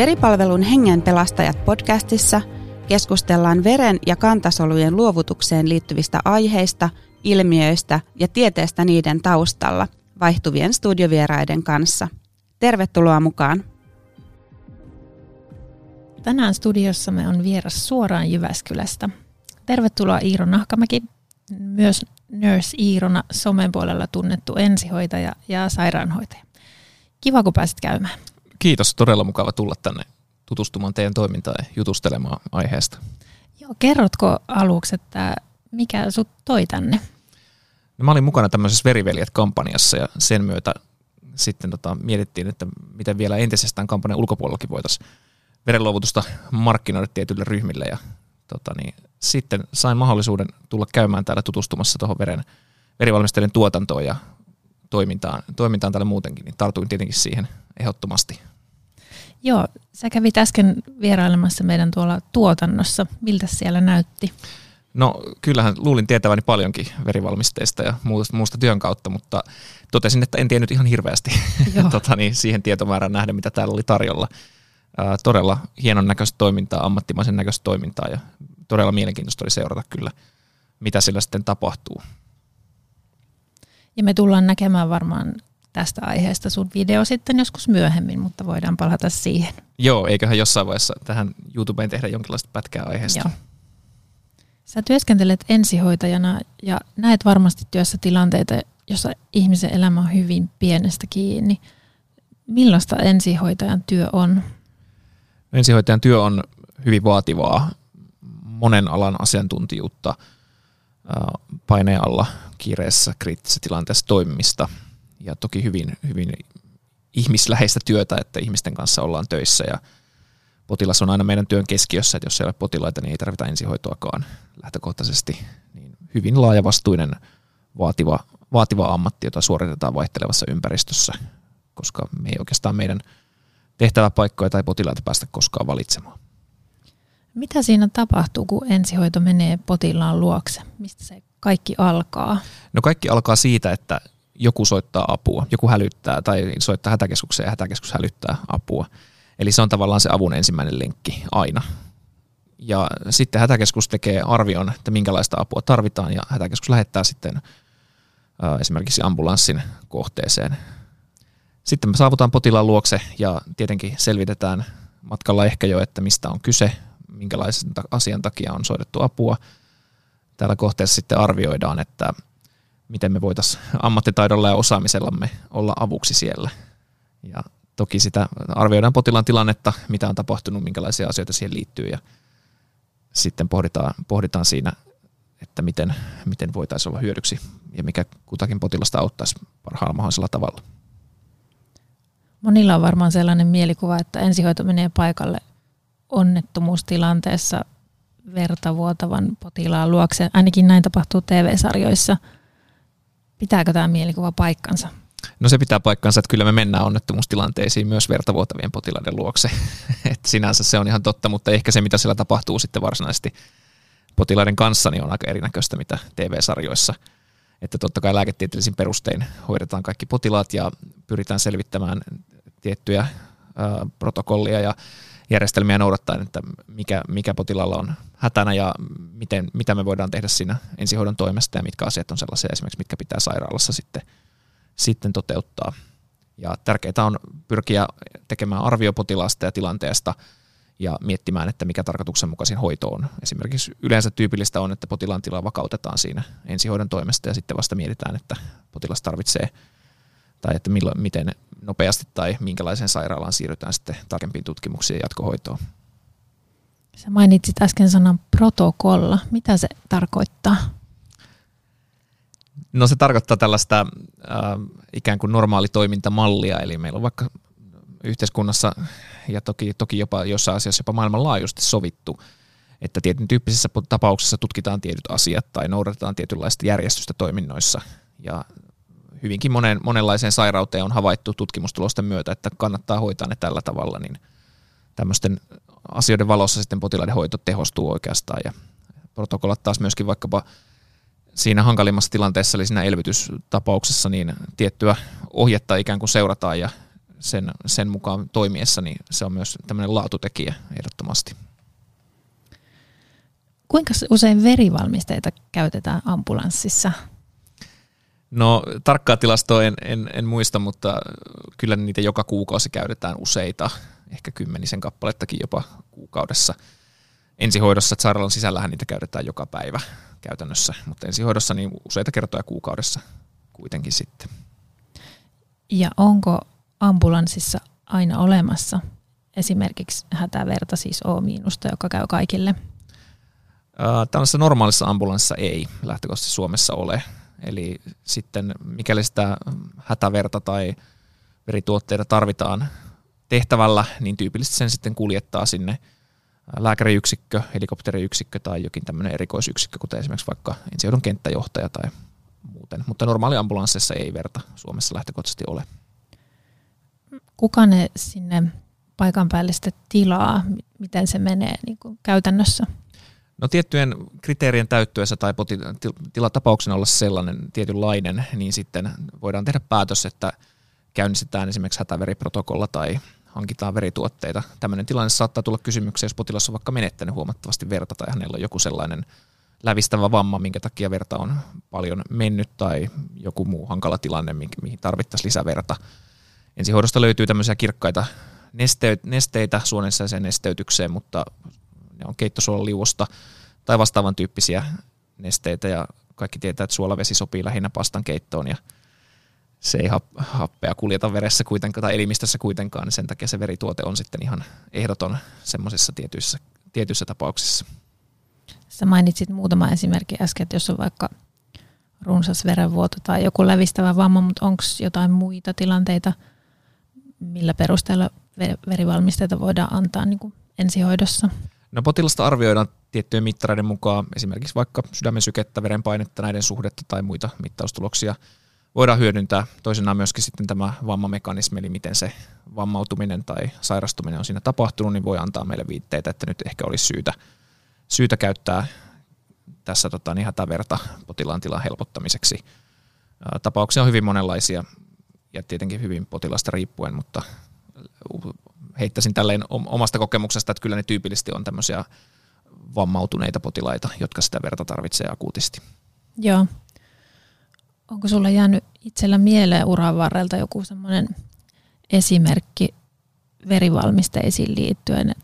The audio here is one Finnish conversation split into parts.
Veripalvelun Hengen pelastajat podcastissa keskustellaan veren ja kantasolujen luovutukseen liittyvistä aiheista, ilmiöistä ja tieteestä niiden taustalla vaihtuvien studiovieraiden kanssa. Tervetuloa mukaan! Tänään studiossamme on vieras suoraan Jyväskylästä. Tervetuloa Iiro Nahkamäki, myös Nurse Iirona somen puolella tunnettu ensihoitaja ja sairaanhoitaja. Kiva, kun pääsit käymään. Kiitos, todella mukava tulla tänne tutustumaan teidän toimintaan ja jutustelemaan aiheesta. Joo, kerrotko aluksi, että mikä sut toi tänne? No, mä olin mukana tämmöisessä Veriveljet-kampanjassa ja sen myötä sitten tota, mietittiin, että miten vielä entisestään kampanjan ulkopuolellakin voitaisiin verenluovutusta markkinoida tietyille ryhmille ja tota, niin, sitten sain mahdollisuuden tulla käymään täällä tutustumassa tuohon veren, verivalmistajien tuotantoon ja toimintaan, toimintaan täällä muutenkin, niin tartuin tietenkin siihen ehdottomasti. Joo, sä kävit äsken vierailemassa meidän tuolla tuotannossa. Miltä siellä näytti? No kyllähän luulin tietäväni paljonkin verivalmisteista ja muusta, muusta työn kautta, mutta totesin, että en tiennyt ihan hirveästi tota, niin, siihen tietomäärään nähdä, mitä täällä oli tarjolla. Ää, todella hienon näköistä toimintaa, ammattimaisen näköistä toimintaa ja todella mielenkiintoista oli seurata kyllä, mitä sillä sitten tapahtuu. Ja me tullaan näkemään varmaan tästä aiheesta sun video sitten joskus myöhemmin, mutta voidaan palata siihen. Joo, eiköhän jossain vaiheessa tähän YouTubeen tehdä jonkinlaista pätkää aiheesta. Joo. Sä työskentelet ensihoitajana ja näet varmasti työssä tilanteita, jossa ihmisen elämä on hyvin pienestä kiinni. Millaista ensihoitajan työ on? Ensihoitajan työ on hyvin vaativaa, monen alan asiantuntijuutta paineen alla kiireessä kriittisessä tilanteessa toimimista ja toki hyvin, hyvin ihmisläheistä työtä, että ihmisten kanssa ollaan töissä ja potilas on aina meidän työn keskiössä, että jos ei ole potilaita, niin ei tarvita ensihoitoakaan lähtökohtaisesti. Niin hyvin laajavastuinen, vaativa, vaativa ammatti, jota suoritetaan vaihtelevassa ympäristössä, koska me ei oikeastaan meidän tehtäväpaikkoja tai potilaita päästä koskaan valitsemaan. Mitä siinä tapahtuu, kun ensihoito menee potilaan luokse? Mistä se kaikki alkaa? No kaikki alkaa siitä, että joku soittaa apua, joku hälyttää tai soittaa hätäkeskukseen ja hätäkeskus hälyttää apua. Eli se on tavallaan se avun ensimmäinen lenkki aina. Ja sitten hätäkeskus tekee arvion, että minkälaista apua tarvitaan ja hätäkeskus lähettää sitten esimerkiksi ambulanssin kohteeseen. Sitten me saavutaan potilaan luokse ja tietenkin selvitetään matkalla ehkä jo, että mistä on kyse, minkälaisen asian takia on soitettu apua. Täällä kohteessa sitten arvioidaan, että miten me voitaisiin ammattitaidolla ja osaamisellamme olla avuksi siellä. Ja toki sitä arvioidaan potilaan tilannetta, mitä on tapahtunut, minkälaisia asioita siihen liittyy ja sitten pohditaan, pohditaan siinä, että miten, miten voitaisiin olla hyödyksi ja mikä kutakin potilasta auttaisi parhaalla mahdollisella tavalla. Monilla on varmaan sellainen mielikuva, että ensihoito menee paikalle onnettomuustilanteessa verta vuotavan potilaan luokse. Ainakin näin tapahtuu TV-sarjoissa. Pitääkö tämä mielikuva paikkansa? No se pitää paikkansa, että kyllä me mennään onnettomuustilanteisiin myös vertavuotavien potilaiden luokse. Et sinänsä se on ihan totta, mutta ehkä se mitä siellä tapahtuu sitten varsinaisesti potilaiden kanssa niin on aika erinäköistä mitä TV-sarjoissa. Että totta kai lääketieteellisin perustein hoidetaan kaikki potilaat ja pyritään selvittämään tiettyjä protokollia ja järjestelmiä noudattaen, että mikä, mikä potilaalla on hätänä ja miten, mitä me voidaan tehdä siinä ensihoidon toimesta ja mitkä asiat on sellaisia esimerkiksi, mitkä pitää sairaalassa sitten, sitten toteuttaa. Ja tärkeää on pyrkiä tekemään arvio potilaasta ja tilanteesta ja miettimään, että mikä tarkoituksenmukaisin hoito on. Esimerkiksi yleensä tyypillistä on, että potilaan tila vakautetaan siinä ensihoidon toimesta ja sitten vasta mietitään, että potilas tarvitsee tai että milloin, miten nopeasti tai minkälaiseen sairaalaan siirrytään sitten tarkempiin tutkimuksiin ja jatkohoitoon. Sä mainitsit äsken sanan protokolla. Mitä se tarkoittaa? No se tarkoittaa tällaista äh, ikään kuin normaalitoimintamallia, eli meillä on vaikka yhteiskunnassa ja toki, toki jopa jossain asiassa jopa maailmanlaajuisesti sovittu, että tietyn tyyppisissä tapauksissa tutkitaan tietyt asiat tai noudatetaan tietynlaista järjestystä toiminnoissa. Ja hyvinkin monen, monenlaiseen sairauteen on havaittu tutkimustulosten myötä, että kannattaa hoitaa ne tällä tavalla, niin tämmöisten asioiden valossa sitten potilaiden hoito tehostuu oikeastaan ja protokollat taas myöskin vaikkapa siinä hankalimmassa tilanteessa, eli siinä elvytystapauksessa, niin tiettyä ohjetta ikään kuin seurataan ja sen, sen mukaan toimiessa, niin se on myös tämmöinen laatutekijä ehdottomasti. Kuinka usein verivalmisteita käytetään ambulanssissa? No tarkkaa tilastoa en, en, en muista, mutta kyllä niitä joka kuukausi käytetään useita, ehkä kymmenisen kappalettakin jopa kuukaudessa. Ensihoidossa, että sairaalan sisällähän niitä käytetään joka päivä käytännössä, mutta ensihoidossa niin useita kertoja kuukaudessa kuitenkin sitten. Ja onko ambulanssissa aina olemassa esimerkiksi hätäverta, siis O-miinusta, joka käy kaikille? Tällaisessa normaalissa ambulanssissa ei lähtökohtaisesti Suomessa ole. Eli sitten mikäli sitä hätäverta tai verituotteita tarvitaan tehtävällä, niin tyypillisesti sen sitten kuljettaa sinne lääkäriyksikkö, helikopteriyksikkö tai jokin tämmöinen erikoisyksikkö, kuten esimerkiksi vaikka ensihoidon kenttäjohtaja tai muuten. Mutta normaali ambulansseissa ei verta Suomessa lähtökohtaisesti ole. Kuka ne sinne paikan päälle sitten tilaa? Miten se menee niin kuin käytännössä? No tiettyjen kriteerien täyttyessä tai tilatapauksena olla sellainen tietynlainen, niin sitten voidaan tehdä päätös, että käynnistetään esimerkiksi hätäveriprotokolla tai hankitaan verituotteita. Tämmöinen tilanne saattaa tulla kysymykseen, jos potilas on vaikka menettänyt huomattavasti verta tai hänellä on joku sellainen lävistävä vamma, minkä takia verta on paljon mennyt tai joku muu hankala tilanne, mihin tarvittaisiin lisäverta. Ensihoidosta löytyy tämmöisiä kirkkaita nesteitä suonensäiseen nesteytykseen, mutta ne on keittosuolaliuosta tai vastaavan tyyppisiä nesteitä ja kaikki tietää, että suolavesi sopii lähinnä pastan keittoon ja se ei happea kuljeta veressä kuitenkaan tai elimistössä kuitenkaan, niin sen takia se verituote on sitten ihan ehdoton semmoisissa tietyissä, tietyissä tapauksissa. Sä mainitsit muutama esimerkki äsken, että jos on vaikka runsas verenvuoto tai joku lävistävä vamma, mutta onko jotain muita tilanteita, millä perusteella verivalmisteita voidaan antaa niin kuin ensihoidossa? No potilasta arvioidaan tiettyjen mittareiden mukaan, esimerkiksi vaikka sydämen sykettä, verenpainetta, näiden suhdetta tai muita mittaustuloksia voidaan hyödyntää. Toisenaan myöskin sitten tämä vammamekanismi, eli miten se vammautuminen tai sairastuminen on siinä tapahtunut, niin voi antaa meille viitteitä, että nyt ehkä olisi syytä, syytä käyttää tässä tota, niin hätäverta potilaan tilan helpottamiseksi. Tapauksia on hyvin monenlaisia ja tietenkin hyvin potilasta riippuen, mutta heittäisin tälleen omasta kokemuksesta, että kyllä ne tyypillisesti on tämmöisiä vammautuneita potilaita, jotka sitä verta tarvitsee akuutisti. Joo. Onko sulla jäänyt itsellä mieleen uran varrelta joku semmoinen esimerkki verivalmisteisiin liittyen?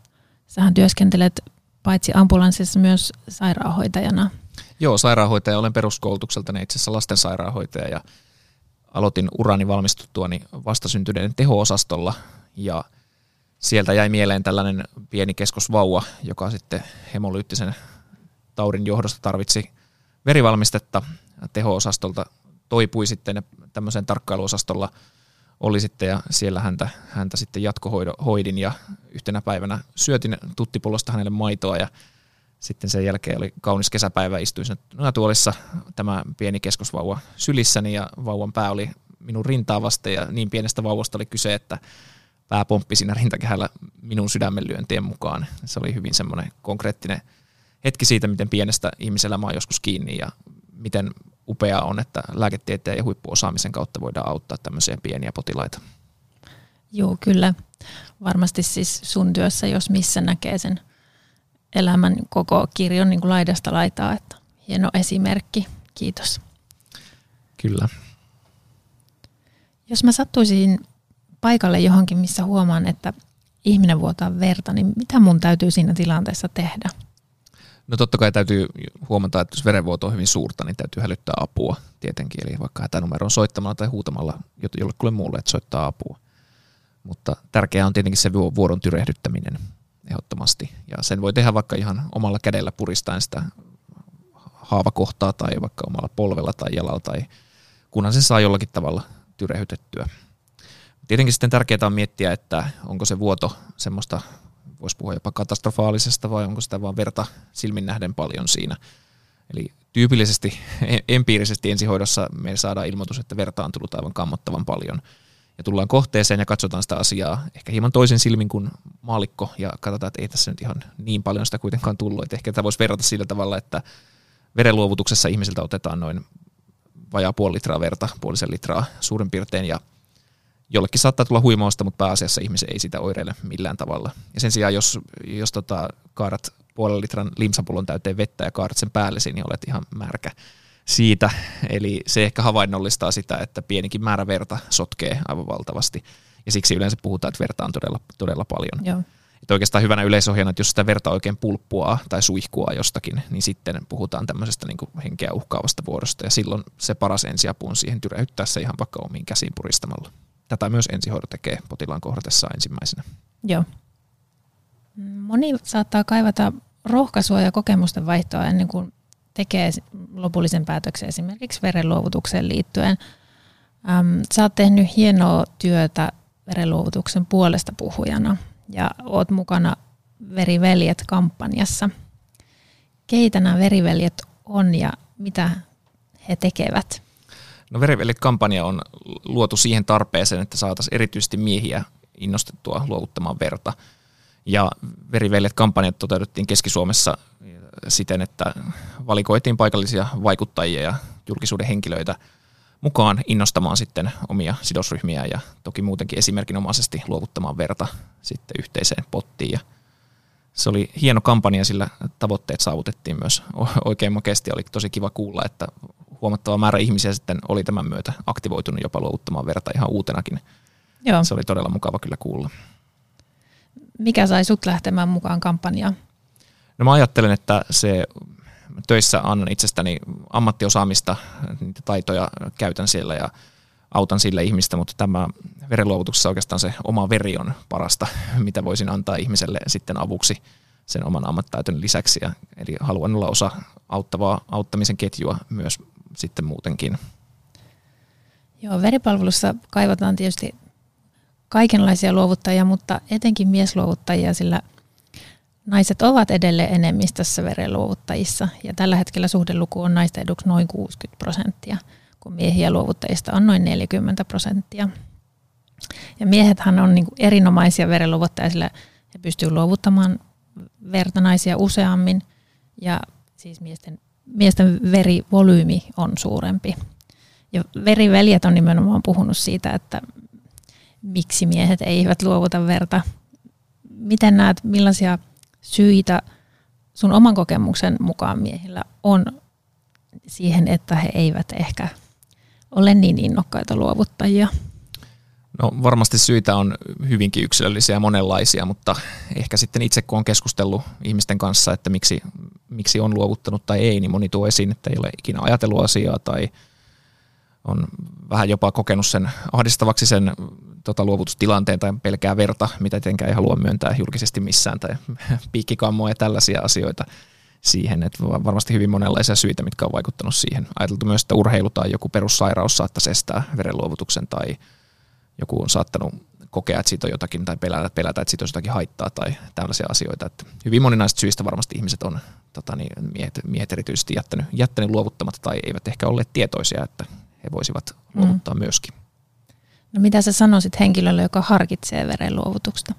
Sähän työskentelet paitsi ambulanssissa myös sairaanhoitajana. Joo, sairaanhoitaja. Olen peruskoulutukselta itse asiassa lastensairaanhoitaja ja aloitin urani valmistuttuani vastasyntyneiden teho-osastolla ja – sieltä jäi mieleen tällainen pieni keskosvauva, joka sitten hemolyyttisen taudin johdosta tarvitsi verivalmistetta. Teho-osastolta, toipui sitten tämmöisen tarkkailuosastolla oli sitten ja siellä häntä, häntä sitten jatkohoidin ja yhtenä päivänä syötin tuttipullosta hänelle maitoa ja sitten sen jälkeen oli kaunis kesäpäivä, istuin sen tuolissa tämä pieni keskosvauva sylissäni ja vauvan pää oli minun rintaa vasten ja niin pienestä vauvasta oli kyse, että pää pomppi siinä rintakehällä minun sydämenlyöntien mukaan. Se oli hyvin semmoinen konkreettinen hetki siitä, miten pienestä ihmiselämä on joskus kiinni ja miten upeaa on, että lääketieteen ja huippuosaamisen kautta voidaan auttaa tämmöisiä pieniä potilaita. Joo, kyllä. Varmasti siis sun työssä, jos missä näkee sen elämän koko kirjon niin kuin laidasta laitaa, että hieno esimerkki. Kiitos. Kyllä. Jos mä sattuisin paikalle johonkin, missä huomaan, että ihminen vuotaa verta, niin mitä mun täytyy siinä tilanteessa tehdä? No totta kai täytyy huomata, että jos verenvuoto on hyvin suurta, niin täytyy hälyttää apua tietenkin. Eli vaikka hätänumeroon soittamalla tai huutamalla jollekulle muulle, että soittaa apua. Mutta tärkeää on tietenkin se vuoron tyrehdyttäminen ehdottomasti. Ja sen voi tehdä vaikka ihan omalla kädellä puristaen sitä haavakohtaa tai vaikka omalla polvella tai jalalla tai kunhan se saa jollakin tavalla tyrehdytettyä. Tietenkin sitten tärkeää on miettiä, että onko se vuoto semmoista, voisi puhua jopa katastrofaalisesta vai onko sitä vaan verta silmin nähden paljon siinä. Eli tyypillisesti empiirisesti ensihoidossa me saadaan ilmoitus, että verta on tullut aivan kammottavan paljon. Ja tullaan kohteeseen ja katsotaan sitä asiaa ehkä hieman toisen silmin kuin maalikko ja katsotaan, että ei tässä nyt ihan niin paljon sitä kuitenkaan tullut. Että ehkä tämä voisi verrata sillä tavalla, että verenluovutuksessa ihmisiltä otetaan noin vajaa puoli litraa verta, puolisen litraa suurin piirtein ja Jollekin saattaa tulla huimausta, mutta pääasiassa ihmisen ei sitä oireile millään tavalla. Ja sen sijaan, jos, jos tota, kaadat puolen litran limsapullon täyteen vettä ja kaadat sen päällesi, niin olet ihan märkä siitä. Eli se ehkä havainnollistaa sitä, että pienikin määrä verta sotkee aivan valtavasti. Ja siksi yleensä puhutaan, että verta on todella, todella paljon. Joo. Että oikeastaan hyvänä yleisohjana, että jos sitä verta oikein pulppua tai suihkua jostakin, niin sitten puhutaan tämmöisestä niin kuin henkeä uhkaavasta vuodosta. Ja silloin se paras ensiapu on siihen tyräyttää se ihan vaikka omiin käsiin puristamalla. Tätä myös ensihoito tekee potilaan kohdatessa ensimmäisenä. Joo. Moni saattaa kaivata rohkaisua ja kokemusten vaihtoa ennen kuin tekee lopullisen päätöksen esimerkiksi verenluovutukseen liittyen. Ähm, sä oot tehnyt hienoa työtä verenluovutuksen puolesta puhujana ja oot mukana Veriveljet-kampanjassa. Keitä nämä veriveljet on ja mitä he tekevät? No Veriveljet-kampanja on luotu siihen tarpeeseen, että saataisiin erityisesti miehiä innostettua luovuttamaan verta. Ja Veriveljet-kampanjat toteutettiin Keski-Suomessa siten, että valikoitiin paikallisia vaikuttajia ja julkisuuden henkilöitä mukaan innostamaan sitten omia sidosryhmiä ja toki muutenkin esimerkinomaisesti luovuttamaan verta sitten yhteiseen pottiin. Ja se oli hieno kampanja, sillä tavoitteet saavutettiin myös oikein makeasti. Oli tosi kiva kuulla, että huomattava määrä ihmisiä sitten oli tämän myötä aktivoitunut jopa luovuttamaan verta ihan uutenakin. Joo. Se oli todella mukava kyllä kuulla. Mikä sai sut lähtemään mukaan kampanjaan? No mä ajattelen, että se töissä annan itsestäni ammattiosaamista, niitä taitoja käytän siellä ja autan sillä ihmistä, mutta tämä verenluovutuksessa oikeastaan se oma veri on parasta, mitä voisin antaa ihmiselle sitten avuksi sen oman ammattitaitoni lisäksi. Ja, eli haluan olla osa auttavaa auttamisen ketjua myös sitten muutenkin. Joo, veripalvelussa kaivataan tietysti kaikenlaisia luovuttajia, mutta etenkin miesluovuttajia, sillä – naiset ovat edelleen enemmistössä verenluovuttajissa ja tällä hetkellä suhdeluku on naisten eduksi noin 60 prosenttia, kun miehiä luovuttajista on noin 40 prosenttia. Ja miehethän on niin erinomaisia verenluovuttajia, sillä he pystyvät luovuttamaan verta naisia useammin ja siis miesten, miesten verivolyymi on suurempi. Ja veriveljet on nimenomaan puhunut siitä, että miksi miehet eivät luovuta verta. Miten näet, millaisia syitä sun oman kokemuksen mukaan miehillä on siihen, että he eivät ehkä ole niin innokkaita luovuttajia? No varmasti syitä on hyvinkin yksilöllisiä ja monenlaisia, mutta ehkä sitten itse kun on keskustellut ihmisten kanssa, että miksi, miksi on luovuttanut tai ei, niin moni tuo esiin, että ei ole ikinä ajatellut asiaa tai on vähän jopa kokenut sen ahdistavaksi sen tota, luovutustilanteen tai pelkää verta, mitä tietenkään ei halua myöntää julkisesti missään, tai piikkikammoja ja tällaisia asioita siihen, että varmasti hyvin monenlaisia syitä, mitkä on vaikuttanut siihen. Ajateltu myös, että urheilu tai joku perussairaus saattaisi estää verenluovutuksen tai joku on saattanut kokea, että siitä on jotakin tai pelätä, pelätä että siitä on jotakin haittaa tai tällaisia asioita. Että hyvin moninaisista syistä varmasti ihmiset on, tota niin, miehet, miehet erityisesti jättänyt, jättänyt luovuttamatta tai eivät ehkä olleet tietoisia, että he voisivat luovuttaa mm. myöskin. No mitä sä sanoisit henkilölle, joka harkitsee verenluovutusta?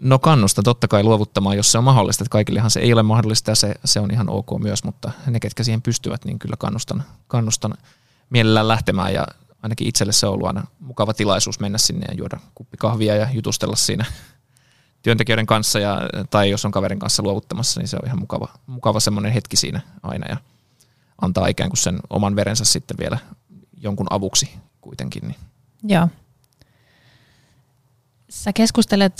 No kannusta totta kai luovuttamaan, jos se on mahdollista. Että kaikillehan se ei ole mahdollista ja se, se on ihan ok myös, mutta ne, ketkä siihen pystyvät, niin kyllä kannustan, kannustan mielellään lähtemään ja ainakin itselle se on ollut aina mukava tilaisuus mennä sinne ja juoda kuppi kahvia ja jutustella siinä työntekijöiden kanssa ja, tai jos on kaverin kanssa luovuttamassa, niin se on ihan mukava, mukava semmoinen hetki siinä aina ja antaa ikään kuin sen oman verensä sitten vielä jonkun avuksi kuitenkin. Niin. Joo. Sä keskustelet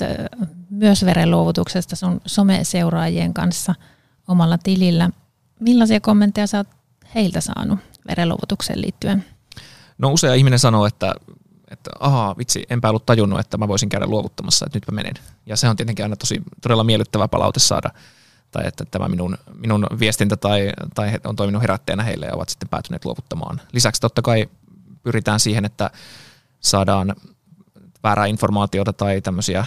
myös verenluovutuksesta sun someseuraajien kanssa omalla tilillä. Millaisia kommentteja sä oot heiltä saanut verenluovutukseen liittyen? No usea ihminen sanoo, että, että ahaa, vitsi, enpä ollut tajunnut, että mä voisin käydä luovuttamassa, että nyt mä menen. Ja se on tietenkin aina tosi todella miellyttävä palaute saada, tai että tämä minun, minun viestintä tai, tai on toiminut herätteenä heille ja ovat sitten päätyneet luovuttamaan. Lisäksi totta kai pyritään siihen, että saadaan väärää informaatiota tai tämmöisiä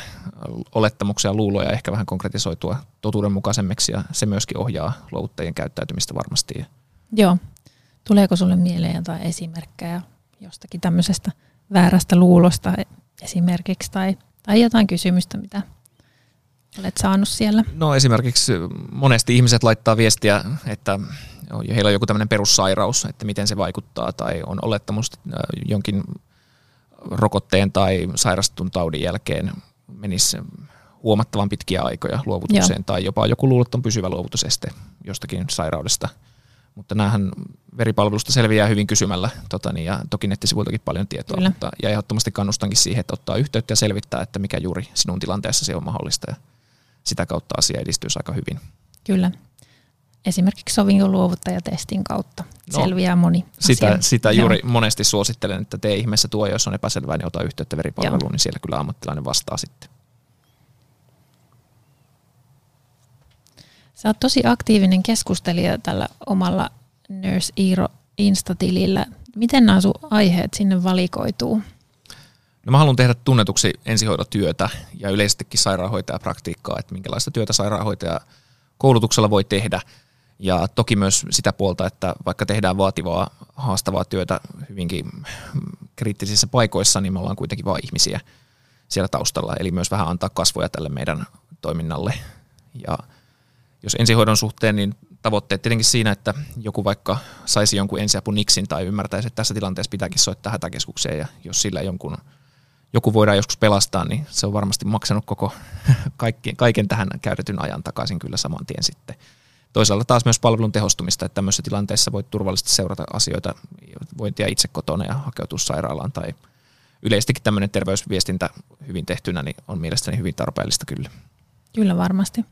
olettamuksia, luuloja ehkä vähän konkretisoitua totuudenmukaisemmiksi ja se myöskin ohjaa luovuttajien käyttäytymistä varmasti. Joo. Tuleeko sulle mieleen jotain esimerkkejä jostakin tämmöisestä väärästä luulosta esimerkiksi tai, tai jotain kysymystä, mitä olet saanut siellä? No esimerkiksi monesti ihmiset laittaa viestiä, että heillä on joku tämmöinen perussairaus, että miten se vaikuttaa tai on olettamus jonkin rokotteen tai sairastun taudin jälkeen menisi huomattavan pitkiä aikoja luovutukseen, Joo. tai jopa joku luuloton pysyvä luovutuseste jostakin sairaudesta. Mutta näähän veripalvelusta selviää hyvin kysymällä, tota niin, ja toki nettisivuiltakin paljon tietoa, Kyllä. mutta ja ehdottomasti kannustankin siihen, että ottaa yhteyttä ja selvittää, että mikä juuri sinun tilanteessasi on mahdollista, ja sitä kautta asia edistyisi aika hyvin. Kyllä. Esimerkiksi sovingon luovuttajatestin kautta no, selviää moni Sitä, asia. sitä juuri Joo. monesti suosittelen, että tee ihmeessä tuo, jos on epäselvää, niin ota yhteyttä veripalveluun, Joo. niin siellä kyllä ammattilainen vastaa sitten. Sä oot tosi aktiivinen keskustelija tällä omalla Nurse Iiro Insta-tilillä. Miten nämä sun aiheet sinne valikoituu? No mä haluan tehdä tunnetuksi ensihoitotyötä ja yleisestikin sairaanhoitajapraktiikkaa, että minkälaista työtä sairaanhoitaja koulutuksella voi tehdä. Ja toki myös sitä puolta, että vaikka tehdään vaativaa, haastavaa työtä hyvinkin kriittisissä paikoissa, niin me ollaan kuitenkin vain ihmisiä siellä taustalla. Eli myös vähän antaa kasvoja tälle meidän toiminnalle. Ja jos ensihoidon suhteen, niin tavoitteet tietenkin siinä, että joku vaikka saisi jonkun ensiapuniksin tai ymmärtäisi, että tässä tilanteessa pitääkin soittaa hätäkeskukseen ja jos sillä jonkun, joku voidaan joskus pelastaa, niin se on varmasti maksanut koko kaikki, kaiken tähän käytetyn ajan takaisin kyllä saman tien sitten. Toisaalta taas myös palvelun tehostumista, että tämmöisessä tilanteessa voit turvallisesti seurata asioita, tehdä itse kotona ja hakeutua sairaalaan tai yleisestikin tämmöinen terveysviestintä hyvin tehtynä niin on mielestäni hyvin tarpeellista kyllä. Kyllä varmasti.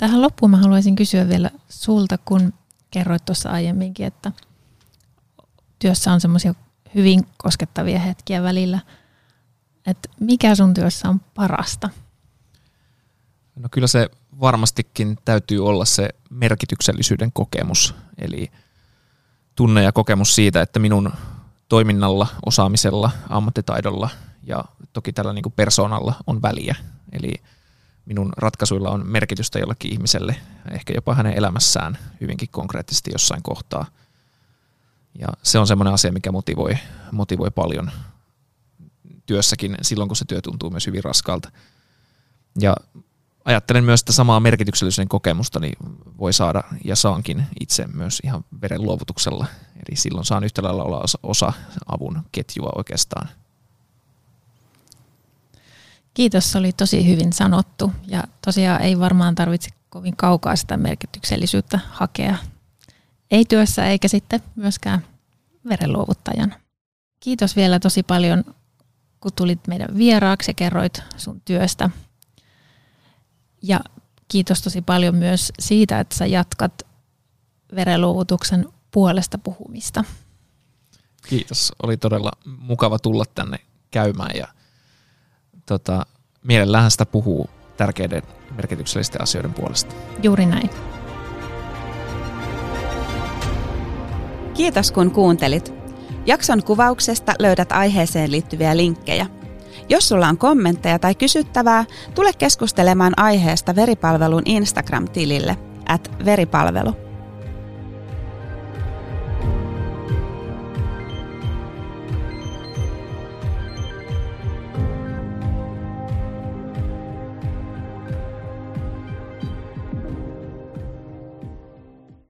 Tähän loppuun mä haluaisin kysyä vielä sulta, kun kerroit tuossa aiemminkin, että työssä on semmoisia hyvin koskettavia hetkiä välillä. Että mikä sun työssä on parasta? No kyllä se varmastikin täytyy olla se merkityksellisyyden kokemus, eli tunne ja kokemus siitä, että minun toiminnalla, osaamisella, ammattitaidolla ja toki tällä niin kuin persoonalla on väliä. Eli minun ratkaisuilla on merkitystä jollekin ihmiselle, ehkä jopa hänen elämässään hyvinkin konkreettisesti jossain kohtaa. Ja se on semmoinen asia, mikä motivoi, motivoi paljon työssäkin silloin, kun se työ tuntuu myös hyvin raskaalta. Ja ajattelen myös, että samaa merkityksellisyyden kokemusta niin voi saada ja saankin itse myös ihan verenluovutuksella. Eli silloin saan yhtä lailla olla osa avun ketjua oikeastaan. Kiitos, se oli tosi hyvin sanottu ja tosiaan ei varmaan tarvitse kovin kaukaa sitä merkityksellisyyttä hakea. Ei työssä eikä sitten myöskään verenluovuttajana. Kiitos vielä tosi paljon, kun tulit meidän vieraaksi ja kerroit sun työstä. Ja kiitos tosi paljon myös siitä, että sä jatkat verenluovutuksen puolesta puhumista. Kiitos. Oli todella mukava tulla tänne käymään ja tota, mielellään sitä puhuu tärkeiden merkityksellisten asioiden puolesta. Juuri näin. Kiitos kun kuuntelit. Jakson kuvauksesta löydät aiheeseen liittyviä linkkejä. Jos sulla on kommentteja tai kysyttävää, tule keskustelemaan aiheesta veripalvelun Instagram-tilille at veripalvelu.